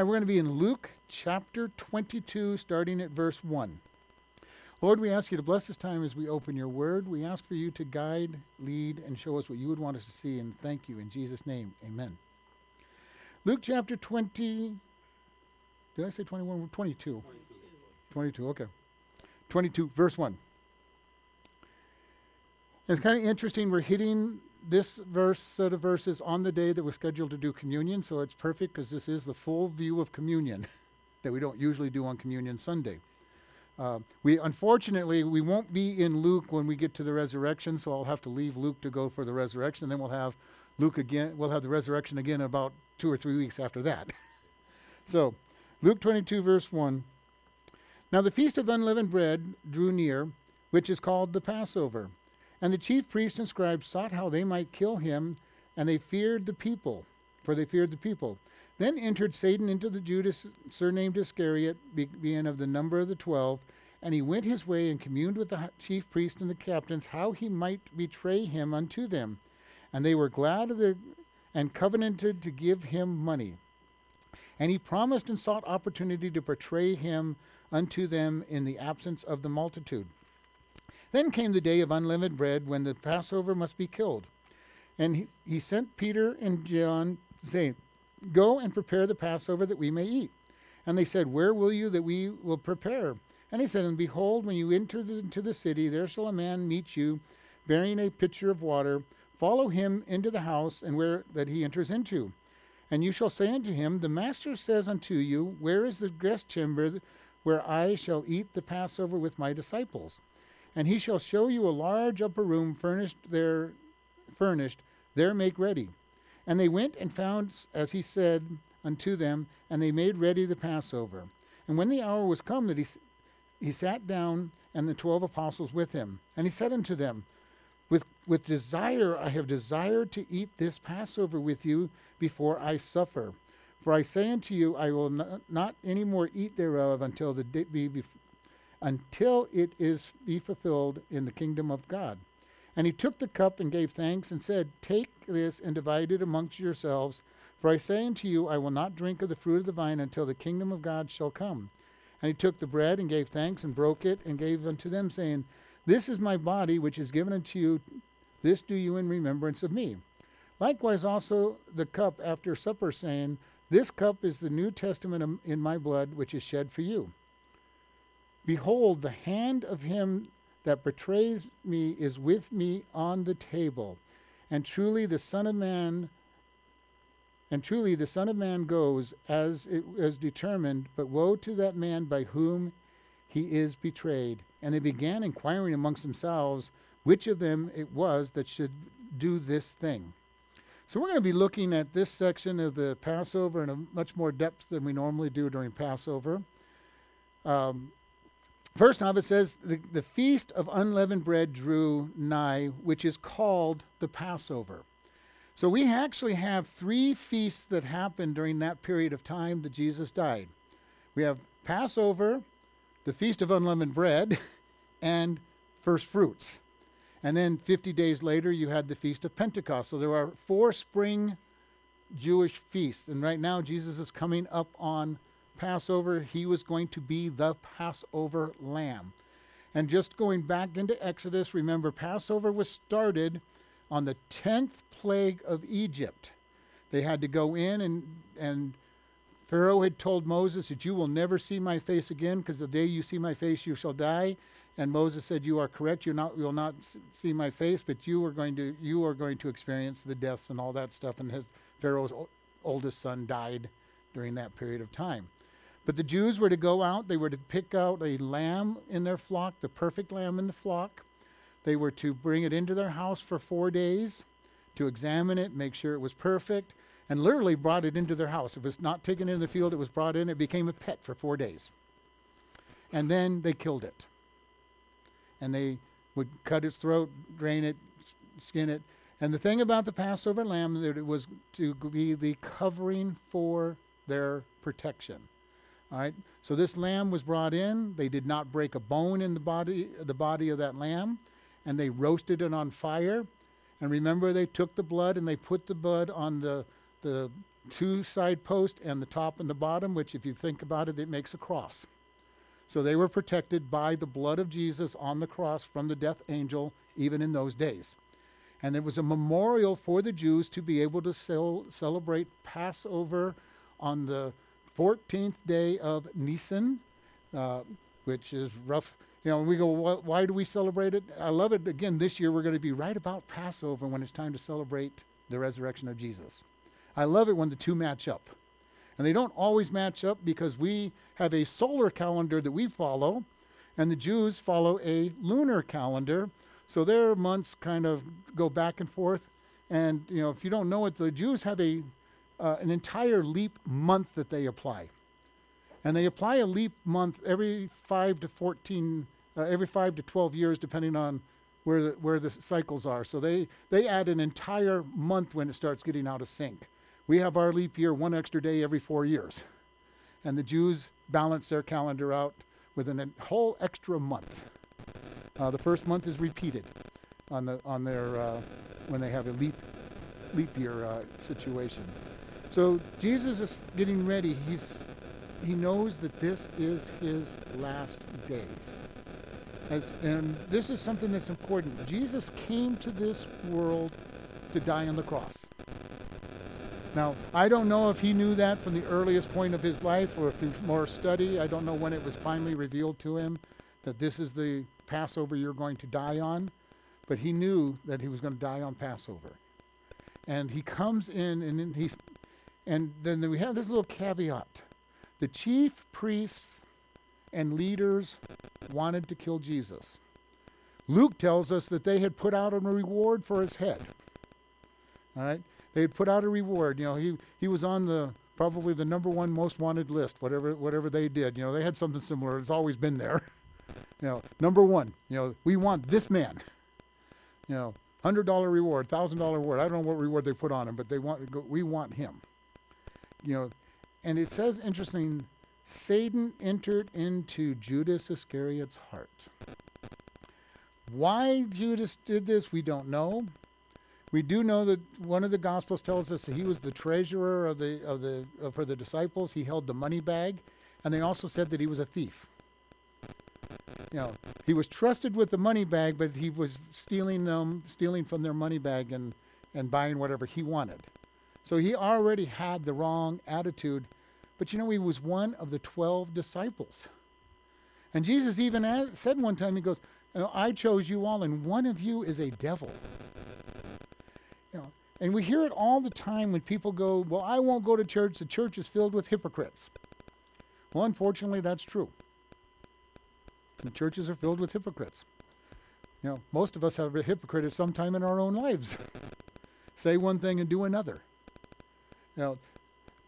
right, we're going to be in Luke chapter 22, starting at verse 1. Lord, we ask you to bless this time as we open your word. We ask for you to guide, lead, and show us what you would want us to see, and thank you in Jesus' name. Amen. Luke chapter 20. Did I say 21? 22. 22. 22, okay. 22, verse 1. It's kind of interesting. We're hitting this verse, set of verses, on the day that we're scheduled to do communion, so it's perfect because this is the full view of communion that we don't usually do on Communion Sunday. Uh, we unfortunately we won't be in Luke when we get to the resurrection, so I'll have to leave Luke to go for the resurrection, and then we'll have Luke again. We'll have the resurrection again about two or three weeks after that. so, Luke 22 verse 1. Now the feast of unleavened bread drew near, which is called the Passover. And the chief priests and scribes sought how they might kill him, and they feared the people, for they feared the people. Then entered Satan into the Judas, surnamed Iscariot, being of the number of the twelve, and he went his way and communed with the chief priests and the captains how he might betray him unto them. And they were glad of the and covenanted to give him money. And he promised and sought opportunity to betray him unto them in the absence of the multitude. Then came the day of unleavened bread when the Passover must be killed. And he, he sent Peter and John, saying, Go and prepare the Passover that we may eat. And they said, Where will you that we will prepare? And he said, And behold, when you enter the, into the city, there shall a man meet you, bearing a pitcher of water. Follow him into the house, and where that he enters into. And you shall say unto him, The master says unto you, Where is the guest chamber where I shall eat the Passover with my disciples? And he shall show you a large upper room furnished there furnished, there make ready. And they went and found as he said unto them, and they made ready the Passover. And when the hour was come that he he sat down and the twelve apostles with him, and he said unto them, with, with desire I have desired to eat this Passover with you before I suffer. For I say unto you, I will not, not any more eat thereof until the day be, until it is be fulfilled in the kingdom of God. And he took the cup and gave thanks and said, Take this and divide it amongst yourselves. For I say unto you, I will not drink of the fruit of the vine until the kingdom of God shall come. And he took the bread and gave thanks and broke it and gave unto them, saying, This is my body which is given unto you. This do you in remembrance of me. Likewise also the cup after supper, saying, This cup is the New Testament in my blood, which is shed for you. Behold, the hand of him that betrays me is with me on the table. And truly the Son of Man and truly the Son of Man goes as it was determined, but woe to that man by whom he is betrayed. And they began inquiring amongst themselves which of them it was that should do this thing. So we're going to be looking at this section of the Passover in a much more depth than we normally do during Passover. Um, First off, it says the, the feast of unleavened bread drew nigh, which is called the Passover. So we actually have three feasts that happened during that period of time that Jesus died. We have Passover, the Feast of Unleavened Bread, and first fruits. And then 50 days later, you had the Feast of Pentecost. So there are four spring Jewish feasts. And right now, Jesus is coming up on Passover, he was going to be the Passover lamb. And just going back into Exodus, remember, Passover was started on the 10th plague of Egypt. They had to go in, and, and Pharaoh had told Moses that you will never see my face again, because the day you see my face, you shall die. And Moses said, "You are correct. You not will not see my face, but you are going to you are going to experience the deaths and all that stuff." And his Pharaoh's oldest son died during that period of time. But the Jews were to go out, they were to pick out a lamb in their flock, the perfect lamb in the flock. They were to bring it into their house for four days to examine it, make sure it was perfect, and literally brought it into their house. If it was not taken in the field, it was brought in, it became a pet for four days. And then they killed it. And they would cut its throat, drain it, skin it. And the thing about the Passover lamb that it was to be the covering for their protection. All right. So this lamb was brought in. They did not break a bone in the body, the body of that lamb, and they roasted it on fire. And remember, they took the blood and they put the blood on the the two side posts and the top and the bottom, which, if you think about it, it makes a cross. So they were protected by the blood of Jesus on the cross from the death angel, even in those days. And there was a memorial for the Jews to be able to cel- celebrate Passover on the 14th day of Nisan, uh, which is rough. You know, we go, why do we celebrate it? I love it. Again, this year we're going to be right about Passover when it's time to celebrate the resurrection of Jesus. I love it when the two match up. And they don't always match up because we have a solar calendar that we follow, and the Jews follow a lunar calendar. So their months kind of go back and forth. And, you know, if you don't know it, the Jews have a, uh, an entire leap month that they apply. And they apply a leap month every 5 to 14, uh, every 5 to 12 years, depending on where the, where the cycles are. So they, they add an entire month when it starts getting out of sync. We have our leap year one extra day every four years. And the Jews balance their calendar out with a whole extra month. Uh, the first month is repeated on, the, on their, uh, when they have a leap, leap year uh, situation. So Jesus is getting ready. He's, he knows that this is his last days. As, and this is something that's important. Jesus came to this world to die on the cross. Now, I don't know if he knew that from the earliest point of his life or through more study. I don't know when it was finally revealed to him that this is the Passover you're going to die on. But he knew that he was going to die on Passover. And he comes in and he's and then we have this little caveat. The chief priests and leaders wanted to kill Jesus. Luke tells us that they had put out a reward for his head. All right? they had put out a reward. You know, he, he was on the probably the number one most wanted list, whatever whatever they did. You know, they had something similar. It's always been there. you know, number one. You know, we want this man. You know, hundred dollar reward, thousand dollar reward. I don't know what reward they put on him, but they want we want him. You know, and it says interesting. Satan entered into Judas Iscariot's heart. Why Judas did this, we don't know. We do know that one of the Gospels tells us that he was the treasurer of the of the uh, for the disciples. He held the money bag, and they also said that he was a thief. You know, he was trusted with the money bag, but he was stealing them, stealing from their money bag and and buying whatever he wanted. So he already had the wrong attitude. But you know, he was one of the twelve disciples. And Jesus even said one time, he goes, "I chose you all, and one of you is a devil." You know, And we hear it all the time when people go, Well, I won't go to church. The church is filled with hypocrites. Well, unfortunately, that's true. The churches are filled with hypocrites. You know, most of us have a hypocrite at some time in our own lives. Say one thing and do another. Know,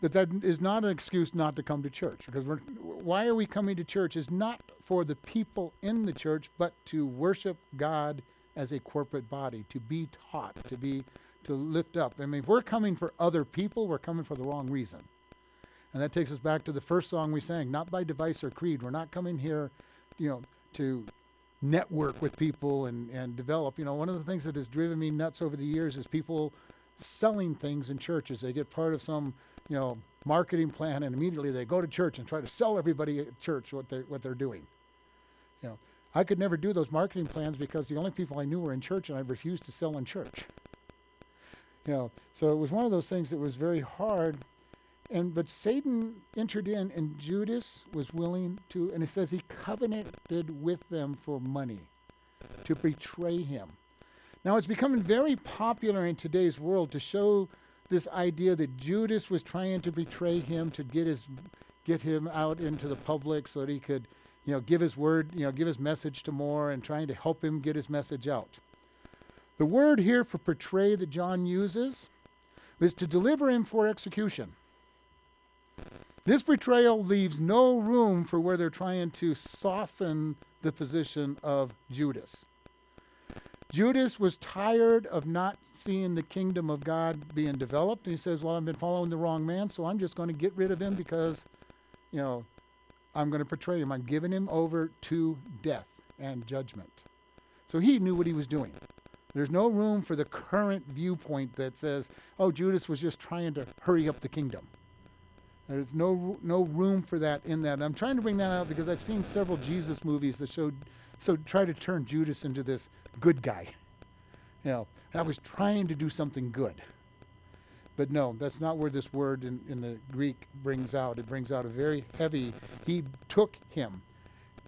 but that is not an excuse not to come to church because why are we coming to church is not for the people in the church but to worship God as a corporate body to be taught to be to lift up. I mean, if we're coming for other people, we're coming for the wrong reason. And that takes us back to the first song we sang, not by device or creed. We're not coming here, you know, to network with people and, and develop. You know, one of the things that has driven me nuts over the years is people selling things in churches. They get part of some, you know, marketing plan and immediately they go to church and try to sell everybody at church what they're, what they're doing. You know, I could never do those marketing plans because the only people I knew were in church and I refused to sell in church. You know, so it was one of those things that was very hard. And but Satan entered in, and Judas was willing to, and it says he covenanted with them for money to betray him. Now it's becoming very popular in today's world to show this idea that Judas was trying to betray him to get his get him out into the public so that he could, you know, give his word, you know, give his message to more and trying to help him get his message out. The word here for portray that John uses is to deliver him for execution. This betrayal leaves no room for where they're trying to soften the position of Judas. Judas was tired of not seeing the kingdom of God being developed. And he says, Well, I've been following the wrong man, so I'm just going to get rid of him because, you know, I'm going to portray him. I'm giving him over to death and judgment. So he knew what he was doing. There's no room for the current viewpoint that says, oh, Judas was just trying to hurry up the kingdom. There's no no room for that in that. And I'm trying to bring that out because I've seen several Jesus movies that showed so try to turn Judas into this good guy. You know, I was trying to do something good. But no, that's not where this word in, in the Greek brings out. It brings out a very heavy, he took him.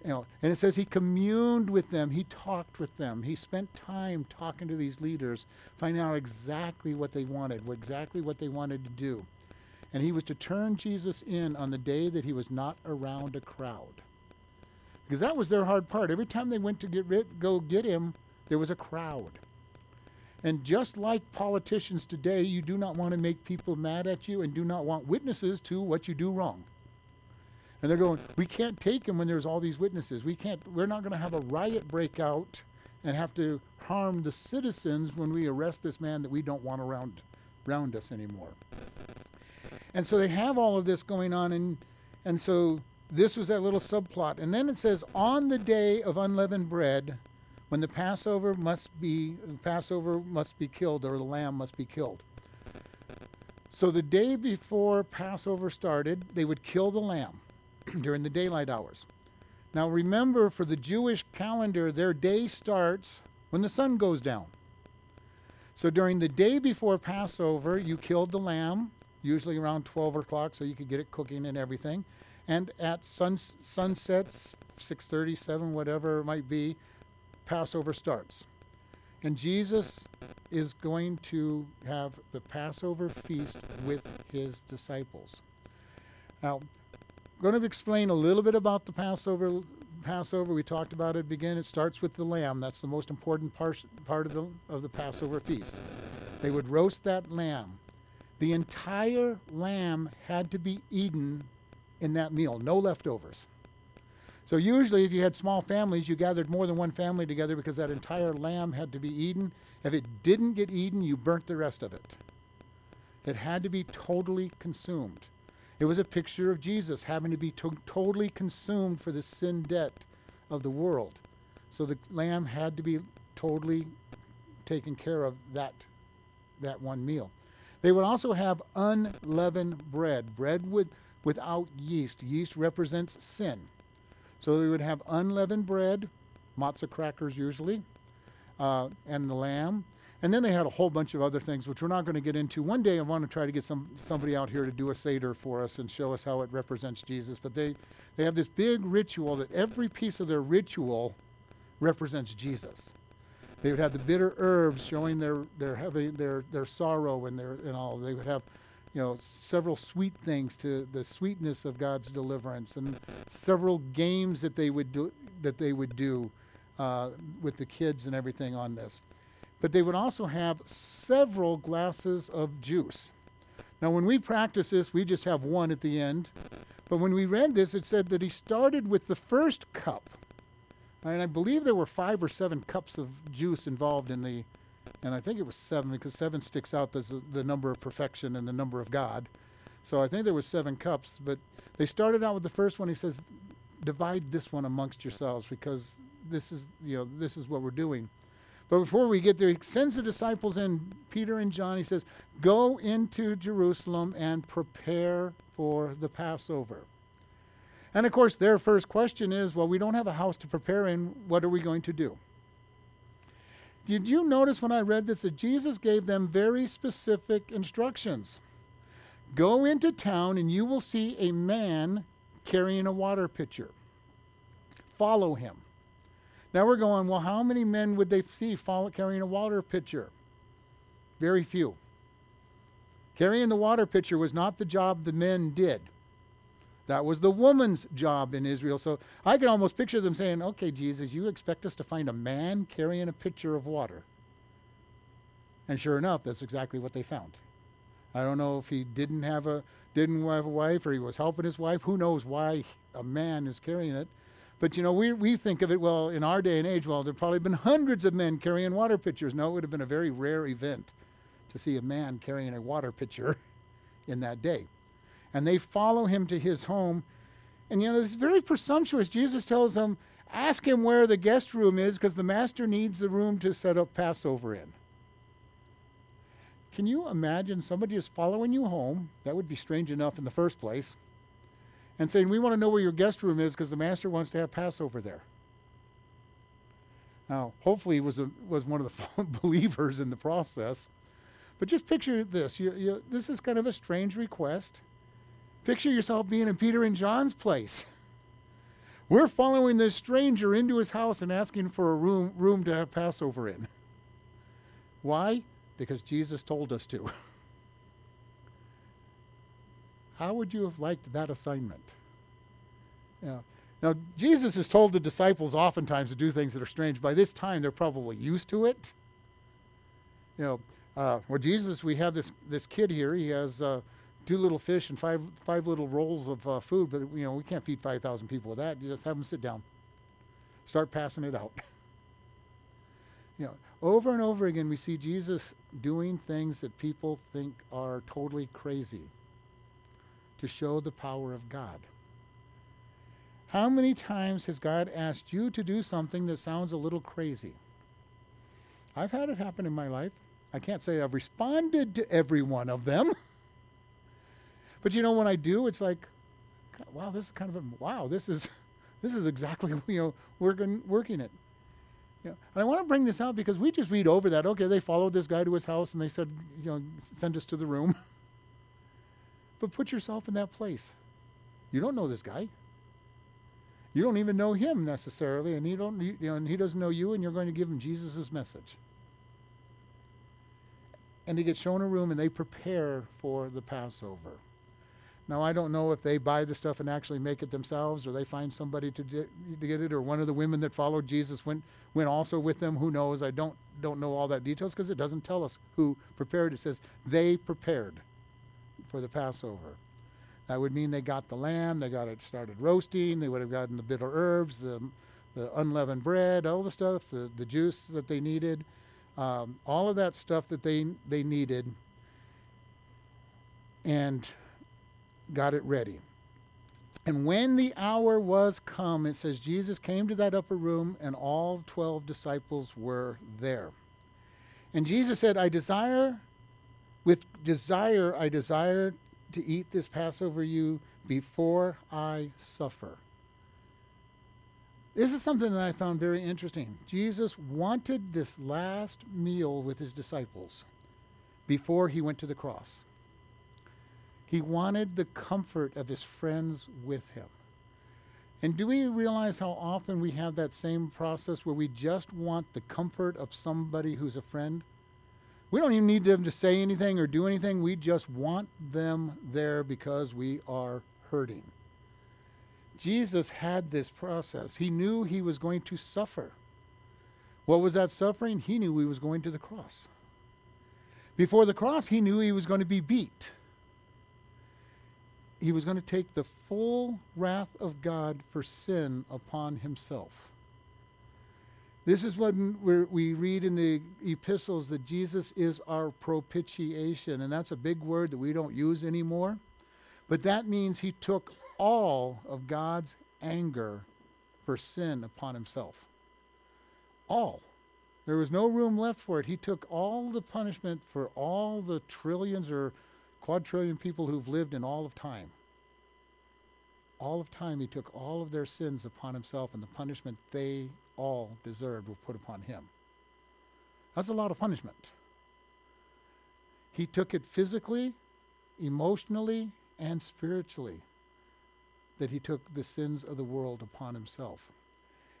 You know, and it says he communed with them, he talked with them, he spent time talking to these leaders, finding out exactly what they wanted, what, exactly what they wanted to do. And he was to turn Jesus in on the day that he was not around a crowd. Because that was their hard part. Every time they went to get rid, go get him, there was a crowd. And just like politicians today, you do not want to make people mad at you and do not want witnesses to what you do wrong. And they're going, we can't take him when there's all these witnesses. We can't, we're not going to have a riot break out and have to harm the citizens when we arrest this man that we don't want around, around us anymore. And so they have all of this going on, and, and so this was that little subplot. And then it says, on the day of unleavened bread, when the Passover must be Passover must be killed or the lamb must be killed. So the day before Passover started, they would kill the lamb during the daylight hours. Now remember for the Jewish calendar their day starts when the sun goes down. So during the day before Passover, you killed the lamb, usually around 12 o'clock so you could get it cooking and everything. And at sun, sunset, 6:37 whatever it might be, Passover starts. And Jesus is going to have the Passover feast with his disciples. Now, I'm going to explain a little bit about the Passover. Passover, we talked about it again. It starts with the lamb. That's the most important part, part of, the, of the Passover feast. They would roast that lamb. The entire lamb had to be eaten in that meal, no leftovers. So usually, if you had small families, you gathered more than one family together because that entire lamb had to be eaten. If it didn't get eaten, you burnt the rest of it. It had to be totally consumed. It was a picture of Jesus having to be to- totally consumed for the sin debt of the world. So the lamb had to be totally taken care of that, that one meal. They would also have unleavened bread, bread with, without yeast. Yeast represents sin. So they would have unleavened bread, matzah crackers usually, uh, and the lamb. And then they had a whole bunch of other things, which we're not going to get into. One day I want to try to get some somebody out here to do a Seder for us and show us how it represents Jesus. But they, they have this big ritual that every piece of their ritual represents Jesus. They would have the bitter herbs showing their, their heavy their, their sorrow and their and all. They would have you know, several sweet things to the sweetness of God's deliverance, and several games that they would do that they would do uh, with the kids and everything on this. But they would also have several glasses of juice. Now, when we practice this, we just have one at the end. But when we read this, it said that he started with the first cup. And I believe there were five or seven cups of juice involved in the and I think it was seven because seven sticks out as the number of perfection and the number of God. So I think there was seven cups, but they started out with the first one. He says, "Divide this one amongst yourselves, because this is you know this is what we're doing." But before we get there, he sends the disciples in, Peter and John. He says, "Go into Jerusalem and prepare for the Passover." And of course, their first question is, "Well, we don't have a house to prepare in. What are we going to do?" Did you notice when I read this that Jesus gave them very specific instructions? Go into town and you will see a man carrying a water pitcher. Follow him. Now we're going, well, how many men would they see follow, carrying a water pitcher? Very few. Carrying the water pitcher was not the job the men did. That was the woman's job in Israel. So I can almost picture them saying, Okay, Jesus, you expect us to find a man carrying a pitcher of water. And sure enough, that's exactly what they found. I don't know if he didn't have a didn't have a wife or he was helping his wife. Who knows why a man is carrying it? But you know, we we think of it well in our day and age. Well, there've probably been hundreds of men carrying water pitchers. No, it would have been a very rare event to see a man carrying a water pitcher in that day and they follow him to his home. And you know, it's very presumptuous. Jesus tells them, Ask him where the guest room is because the master needs the room to set up Passover in. Can you imagine somebody is following you home? That would be strange enough in the first place. And saying, We want to know where your guest room is because the master wants to have Passover there. Now, hopefully, he was, a, was one of the believers in the process. But just picture this. You, you, this is kind of a strange request. Picture yourself being in Peter and John's place. We're following this stranger into his house and asking for a room, room to have Passover in. Why? because Jesus told us to. How would you have liked that assignment? Yeah. Now, Jesus has told the disciples oftentimes to do things that are strange. By this time, they're probably used to it. You know, uh, well, Jesus, we have this, this kid here. He has uh, two little fish and five, five little rolls of uh, food, but, you know, we can't feed 5,000 people with that. Just have them sit down. Start passing it out. you know, over and over again, we see Jesus doing things that people think are totally crazy to show the power of God. How many times has God asked you to do something that sounds a little crazy? I've had it happen in my life. I can't say I've responded to every one of them. but you know, when I do, it's like, wow, this is kind of a, wow, this is, this is exactly, you know, working, working it. Yeah. And I want to bring this out because we just read over that. Okay, they followed this guy to his house and they said, you know, send us to the room. but put yourself in that place. You don't know this guy. You don't even know him necessarily, and he don't, you know, and he doesn't know you, and you're going to give him Jesus' message. And they get shown a room, and they prepare for the Passover. Now, I don't know if they buy the stuff and actually make it themselves or they find somebody to, di- to get it or one of the women that followed Jesus went, went also with them. Who knows? I don't, don't know all that details because it doesn't tell us who prepared. It says they prepared for the Passover. That would mean they got the lamb, they got it started roasting, they would have gotten the bitter herbs, the, the unleavened bread, all the stuff, the, the juice that they needed, um, all of that stuff that they, they needed. And got it ready. And when the hour was come, it says Jesus came to that upper room, and all 12 disciples were there. And Jesus said, I desire, with desire, I desire to eat this Passover you before I suffer. This is something that I found very interesting. Jesus wanted this last meal with his disciples before he went to the cross. He wanted the comfort of his friends with him. And do we realize how often we have that same process where we just want the comfort of somebody who's a friend? We don't even need them to say anything or do anything. We just want them there because we are hurting. Jesus had this process. He knew he was going to suffer. What was that suffering? He knew he was going to the cross. Before the cross, he knew he was going to be beat he was going to take the full wrath of God for sin upon himself. This is what we read in the epistles that Jesus is our propitiation, and that's a big word that we don't use anymore. But that means he took all of God's anger for sin upon himself. All. There was no room left for it. He took all the punishment for all the trillions or quadrillion people who've lived in all of time. All of time, he took all of their sins upon himself, and the punishment they all deserved were put upon him. That's a lot of punishment. He took it physically, emotionally, and spiritually, that he took the sins of the world upon himself.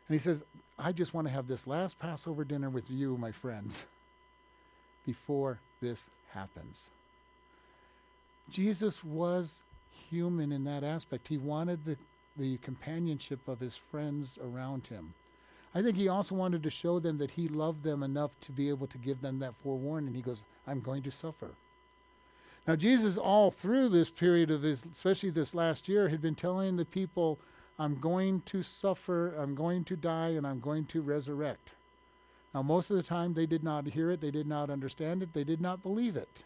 And he says, I just want to have this last Passover dinner with you, my friends, before this happens. Jesus was human in that aspect. He wanted the, the companionship of his friends around him. I think he also wanted to show them that he loved them enough to be able to give them that forewarning. He goes, I'm going to suffer. Now, Jesus, all through this period of his, especially this last year, had been telling the people, I'm going to suffer, I'm going to die, and I'm going to resurrect. Now, most of the time, they did not hear it, they did not understand it, they did not believe it.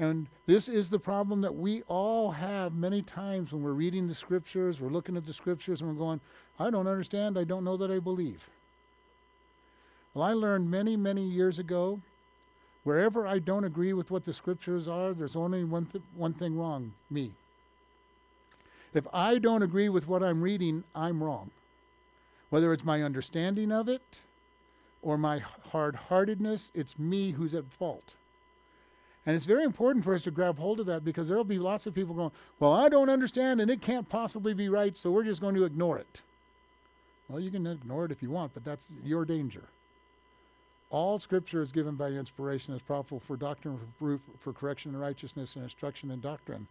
And this is the problem that we all have many times when we're reading the scriptures, we're looking at the scriptures, and we're going, I don't understand, I don't know that I believe. Well, I learned many, many years ago wherever I don't agree with what the scriptures are, there's only one, th- one thing wrong me. If I don't agree with what I'm reading, I'm wrong. Whether it's my understanding of it or my hard heartedness, it's me who's at fault. And it's very important for us to grab hold of that because there will be lots of people going, Well, I don't understand and it can't possibly be right, so we're just going to ignore it. Well, you can ignore it if you want, but that's your danger. All scripture is given by inspiration as profitable for doctrine, for proof, for correction and righteousness, and instruction and doctrine.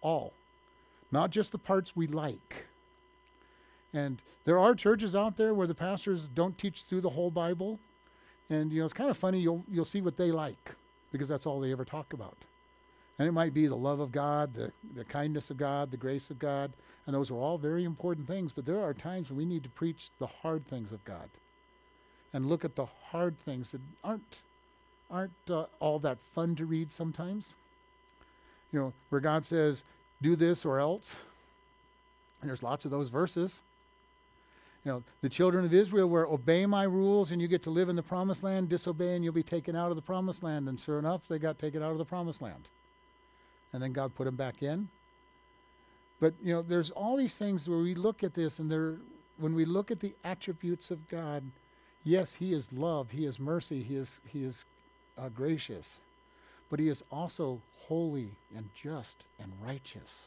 All. Not just the parts we like. And there are churches out there where the pastors don't teach through the whole Bible. And you know, it's kind of funny, you'll you'll see what they like because that's all they ever talk about. And it might be the love of God, the, the kindness of God, the grace of God, and those are all very important things, but there are times when we need to preach the hard things of God and look at the hard things that aren't aren't uh, all that fun to read sometimes. You know, where God says, "Do this or else." And there's lots of those verses. You know, the children of Israel were obey my rules and you get to live in the promised land, disobey and you'll be taken out of the promised land. And sure enough, they got taken out of the promised land. And then God put them back in. But, you know, there's all these things where we look at this and there, when we look at the attributes of God, yes, He is love, He is mercy, He is, he is uh, gracious, but He is also holy and just and righteous.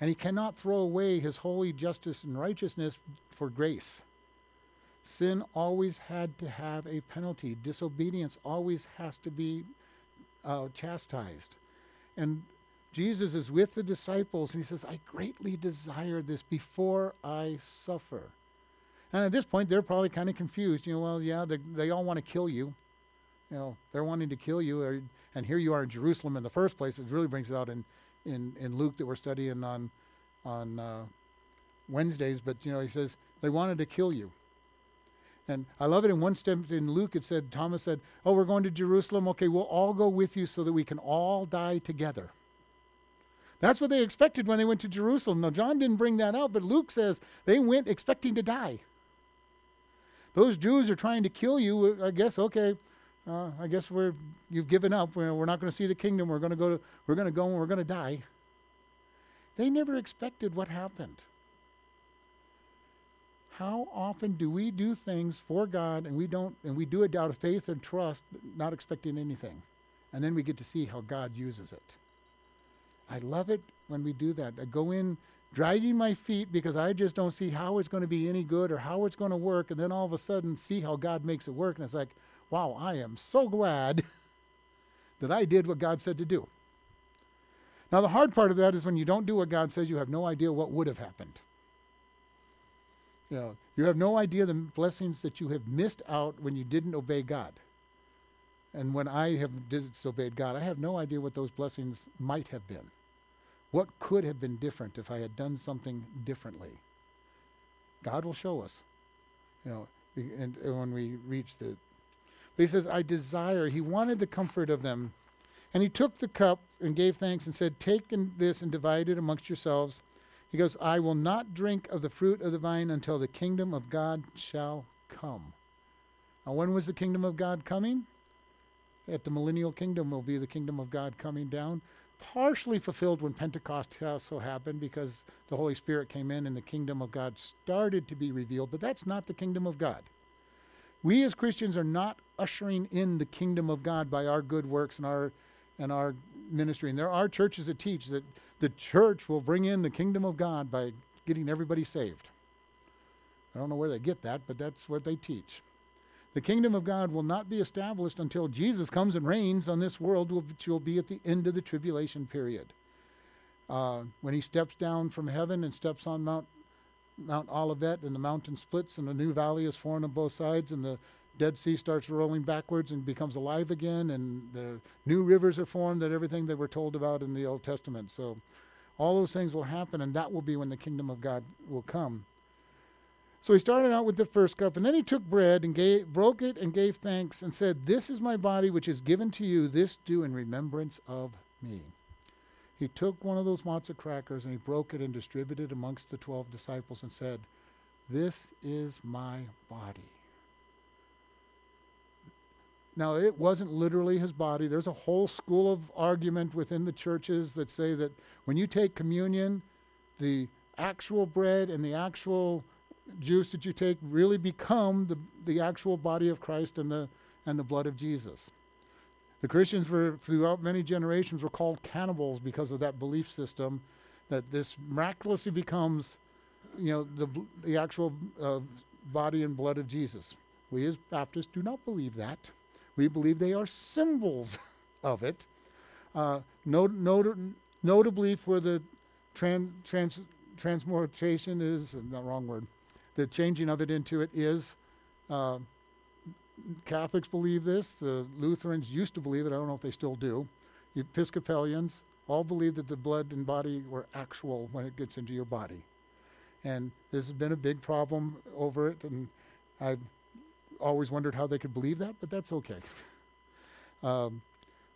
And he cannot throw away his holy justice and righteousness for grace. Sin always had to have a penalty. Disobedience always has to be uh, chastised. And Jesus is with the disciples and he says, I greatly desire this before I suffer. And at this point, they're probably kind of confused. You know, well, yeah, they, all want to kill you. You know, they're wanting to kill you. Or, and here you are in Jerusalem in the first place. It really brings it out in in, in Luke that we're studying on on uh, Wednesdays, but you know he says they wanted to kill you. And I love it in one step in Luke it said Thomas said, "Oh, we're going to Jerusalem. Okay, we'll all go with you so that we can all die together." That's what they expected when they went to Jerusalem. Now John didn't bring that out, but Luke says they went expecting to die. Those Jews are trying to kill you. I guess okay, uh, I guess we're you've given up. We're, we're not going to see the kingdom. We're going to go to we're going to go and we're going to die. They never expected what happened. How often do we do things for God and we don't and we do it out of faith and trust, not expecting anything, and then we get to see how God uses it. I love it when we do that. I go in dragging my feet because I just don't see how it's going to be any good or how it's going to work, and then all of a sudden see how God makes it work, and it's like wow, I am so glad that I did what God said to do. Now, the hard part of that is when you don't do what God says, you have no idea what would have happened. You know, you have no idea the blessings that you have missed out when you didn't obey God. And when I have disobeyed God, I have no idea what those blessings might have been. What could have been different if I had done something differently? God will show us. You know, and, and when we reach the but he says, I desire. He wanted the comfort of them. And he took the cup and gave thanks and said, Take this and divide it amongst yourselves. He goes, I will not drink of the fruit of the vine until the kingdom of God shall come. Now, when was the kingdom of God coming? At the millennial kingdom will be the kingdom of God coming down. Partially fulfilled when Pentecost also happened because the Holy Spirit came in and the kingdom of God started to be revealed, but that's not the kingdom of God. We as Christians are not ushering in the kingdom of God by our good works and our and our ministry. And there are churches that teach that the church will bring in the kingdom of God by getting everybody saved. I don't know where they get that, but that's what they teach. The kingdom of God will not be established until Jesus comes and reigns on this world, which will be at the end of the tribulation period. Uh, when he steps down from heaven and steps on Mount Mount Olivet and the mountain splits and a new valley is formed on both sides and the Dead Sea starts rolling backwards and becomes alive again and the new rivers are formed that everything that we're told about in the Old Testament. So all those things will happen and that will be when the kingdom of God will come. So he started out with the first cup and then he took bread and gave, broke it and gave thanks and said, This is my body which is given to you. This do in remembrance of me. He took one of those matzah crackers and he broke it and distributed it amongst the 12 disciples and said, This is my body. Now, it wasn't literally his body. There's a whole school of argument within the churches that say that when you take communion, the actual bread and the actual juice that you take really become the, the actual body of Christ and the, and the blood of Jesus. The Christians were, throughout many generations, were called cannibals because of that belief system that this miraculously becomes, you know, the, the actual uh, body and blood of Jesus. We as Baptists do not believe that. We believe they are symbols of it. Uh, not, not, notably for the trans, trans, transmutation is, not wrong word, the changing of it into it is, uh, Catholics believe this, the Lutherans used to believe it, I don't know if they still do. Episcopalians all believe that the blood and body were actual when it gets into your body. And this has been a big problem over it, and I've always wondered how they could believe that, but that's okay. um,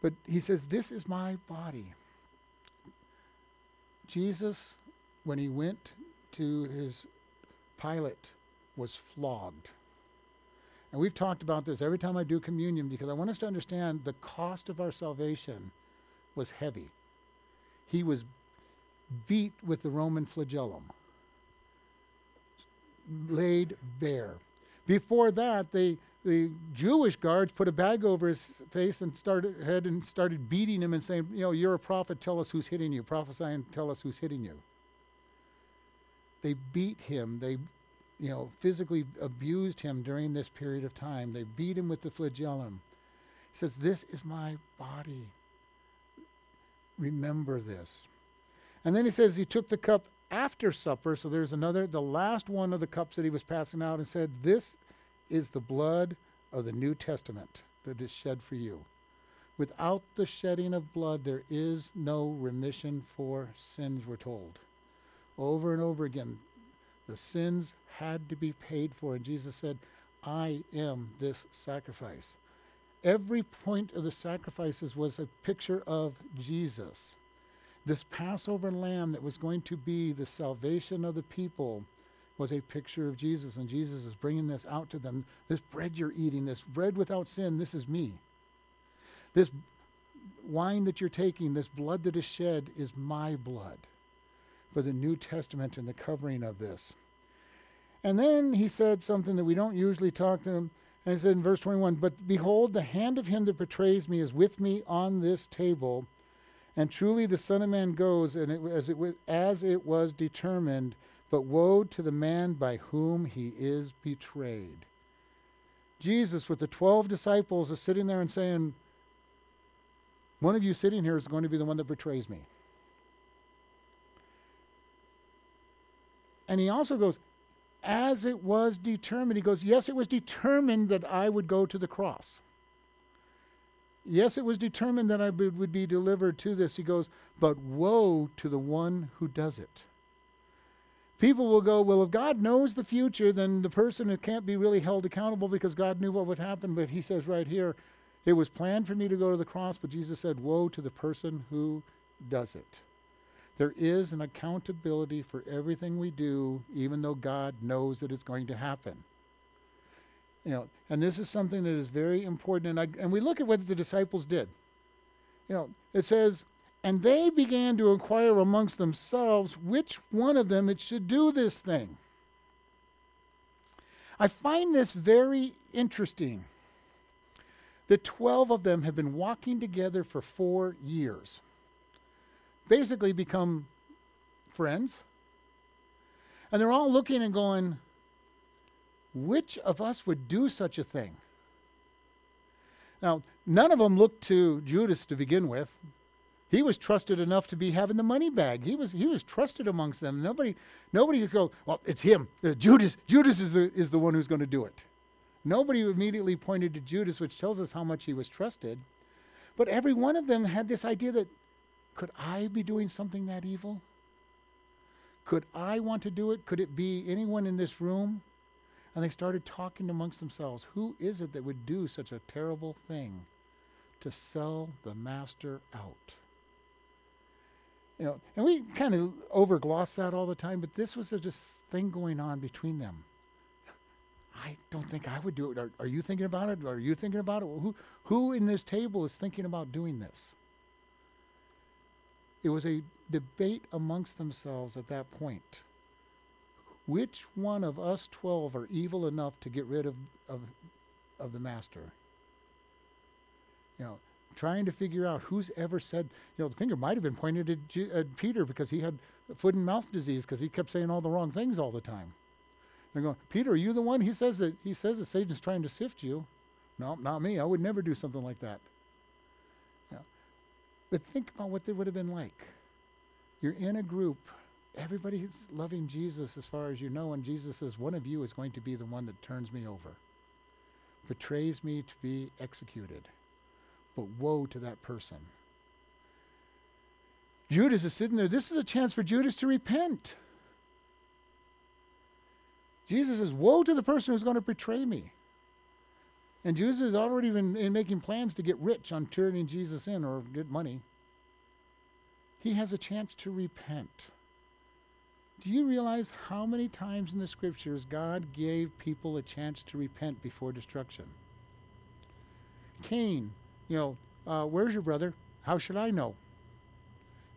but he says, This is my body. Jesus, when he went to his Pilate, was flogged. And we've talked about this every time I do communion because I want us to understand the cost of our salvation was heavy. He was beat with the Roman flagellum, laid bare. Before that, they, the Jewish guards put a bag over his face and started head and started beating him and saying, "You know, you're a prophet. Tell us who's hitting you. Prophesy and tell us who's hitting you." They beat him. They, you know, physically abused him during this period of time. They beat him with the flagellum. He says, "This is my body. Remember this." And then he says he took the cup after supper, so there's another, the last one of the cups that he was passing out, and said, This is the blood of the New Testament that is shed for you. Without the shedding of blood, there is no remission for sins, we're told. Over and over again, the sins had to be paid for, and Jesus said, I am this sacrifice. Every point of the sacrifices was a picture of Jesus. This Passover lamb that was going to be the salvation of the people was a picture of Jesus, and Jesus is bringing this out to them. This bread you're eating, this bread without sin, this is me. This wine that you're taking, this blood that is shed, is my blood for the New Testament and the covering of this. And then he said something that we don't usually talk to him. And he said in verse 21 But behold, the hand of him that betrays me is with me on this table. And truly the Son of Man goes and it, as, it was, as it was determined, but woe to the man by whom he is betrayed. Jesus, with the 12 disciples, is sitting there and saying, One of you sitting here is going to be the one that betrays me. And he also goes, As it was determined, he goes, Yes, it was determined that I would go to the cross. Yes, it was determined that I would, be delivered to this. He goes, but woe to the one who does it. People will go, well, if God knows the future, then the person can't be really held accountable because God knew what would happen. But he says right here, it was planned for me to go to the cross, but Jesus said, woe to the person who does it. There is an accountability for everything we do, even though God knows that it's going to happen. You know, and this is something that is very important. And, I, and we look at what the disciples did. You know, it says, and they began to inquire amongst themselves which one of them it should do this thing. I find this very interesting. The 12 of them have been walking together for four years, basically become friends. And they're all looking and going, which of us would do such a thing? Now, none of them looked to Judas to begin with. He was trusted enough to be having the money bag. He was he was trusted amongst them. Nobody nobody could go, well, it's him. Uh, Judas Judas is the is the one who's going to do it. Nobody immediately pointed to Judas, which tells us how much he was trusted. But every one of them had this idea that could I be doing something that evil? Could I want to do it? Could it be anyone in this room? And they started talking amongst themselves who is it that would do such a terrible thing to sell the master out? You know, and we kind of overgloss that all the time, but this was a just thing going on between them. I don't think I would do it. Are, are you thinking about it? Are you thinking about it? Who, who in this table is thinking about doing this? It was a debate amongst themselves at that point. Which one of us 12 are evil enough to get rid of, of, of the master? You know, trying to figure out who's ever said, you know, the finger might have been pointed at, G- at Peter because he had foot and mouth disease because he kept saying all the wrong things all the time. They're going, Peter, are you the one? He says that he says that Satan's trying to sift you. No, not me. I would never do something like that. But think about what they would have been like. You're in a group, everybody's loving Jesus as far as you know, and Jesus says, One of you is going to be the one that turns me over, betrays me to be executed. But woe to that person. Judas is sitting there. This is a chance for Judas to repent. Jesus says, Woe to the person who's going to betray me. And Judas has already been in making plans to get rich on turning Jesus in or get money. He has a chance to repent. Do you realize how many times in the scriptures God gave people a chance to repent before destruction? Cain, you know, uh, where's your brother? How should I know?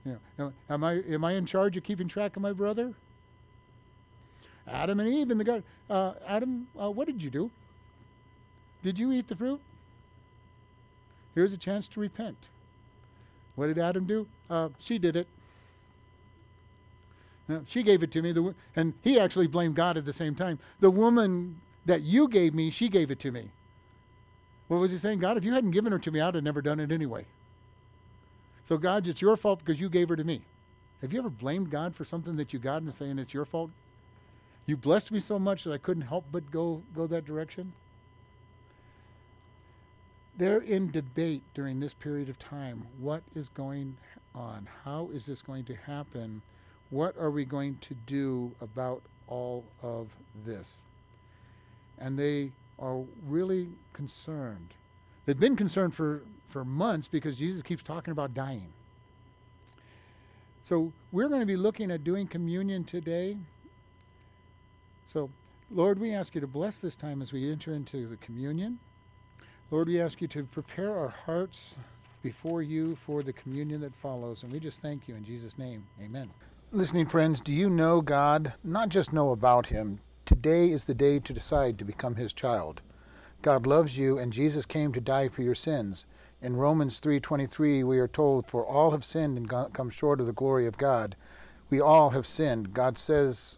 You know, am I am I in charge of keeping track of my brother? Adam and Eve in the garden. Uh, Adam, uh, what did you do? Did you eat the fruit? Here's a chance to repent. What did Adam do? Uh, she did it. she gave it to me, the, and he actually blamed God at the same time. The woman that you gave me, she gave it to me. What was he saying? God, if you hadn't given her to me, I'd have never done it anyway. So, God, it's your fault because you gave her to me. Have you ever blamed God for something that you got and saying it's your fault? You blessed me so much that I couldn't help but go, go that direction? They're in debate during this period of time. What is going on? How is this going to happen? What are we going to do about all of this? And they are really concerned. They've been concerned for, for months because Jesus keeps talking about dying. So we're going to be looking at doing communion today. So, Lord, we ask you to bless this time as we enter into the communion. Lord, we ask you to prepare our hearts before you for the communion that follows. And we just thank you in Jesus' name. Amen. Listening friends, do you know God? Not just know about Him. Today is the day to decide to become His child. God loves you, and Jesus came to die for your sins. In Romans 3:23, we are told, "For all have sinned and come short of the glory of God." We all have sinned. God says